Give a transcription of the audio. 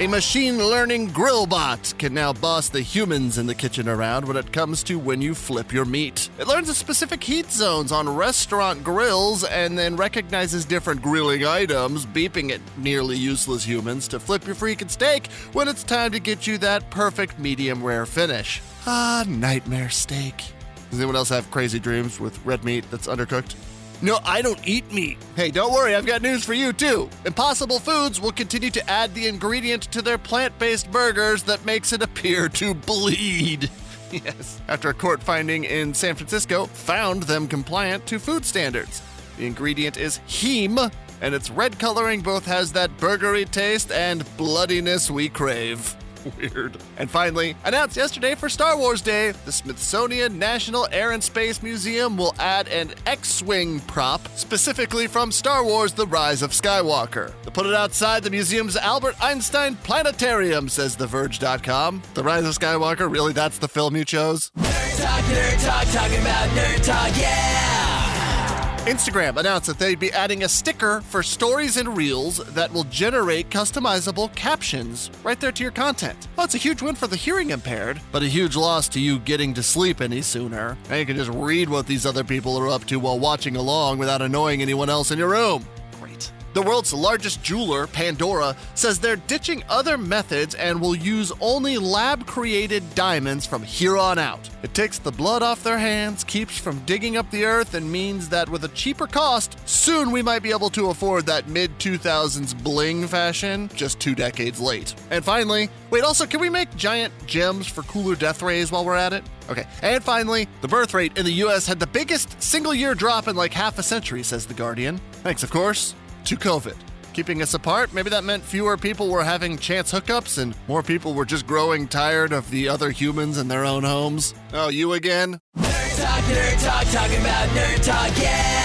A machine learning grill bot can now boss the humans in the kitchen around when it comes to when you flip your meat. It learns the specific heat zones on restaurant grills and then recognizes different grilling items, beeping at nearly useless humans to flip your freaking steak when it's time to get you that perfect medium rare finish. Ah, nightmare steak. Does anyone else have crazy dreams with red meat that's undercooked? No, I don't eat meat. Hey, don't worry, I've got news for you too. Impossible Foods will continue to add the ingredient to their plant based burgers that makes it appear to bleed. Yes, after a court finding in San Francisco found them compliant to food standards. The ingredient is heme, and its red coloring both has that burgery taste and bloodiness we crave. Weird. And finally, announced yesterday for Star Wars Day, the Smithsonian National Air and Space Museum will add an X Wing prop specifically from Star Wars The Rise of Skywalker. They'll put it outside the museum's Albert Einstein Planetarium, says TheVerge.com. The Rise of Skywalker, really, that's the film you chose? Nerd talk, nerd talk, talking about nerd talk, yeah! Instagram announced that they'd be adding a sticker for stories and reels that will generate customizable captions right there to your content. Well, it's a huge win for the hearing impaired, but a huge loss to you getting to sleep any sooner. Now you can just read what these other people are up to while watching along without annoying anyone else in your room. The world's largest jeweler, Pandora, says they're ditching other methods and will use only lab created diamonds from here on out. It takes the blood off their hands, keeps from digging up the earth, and means that with a cheaper cost, soon we might be able to afford that mid 2000s bling fashion, just two decades late. And finally, wait, also, can we make giant gems for cooler death rays while we're at it? Okay. And finally, the birth rate in the US had the biggest single year drop in like half a century, says The Guardian. Thanks, of course, to COVID. Keeping us apart, maybe that meant fewer people were having chance hookups and more people were just growing tired of the other humans in their own homes. Oh, you again? Nerd talk, nerd talk, talking about nerd talk, yeah!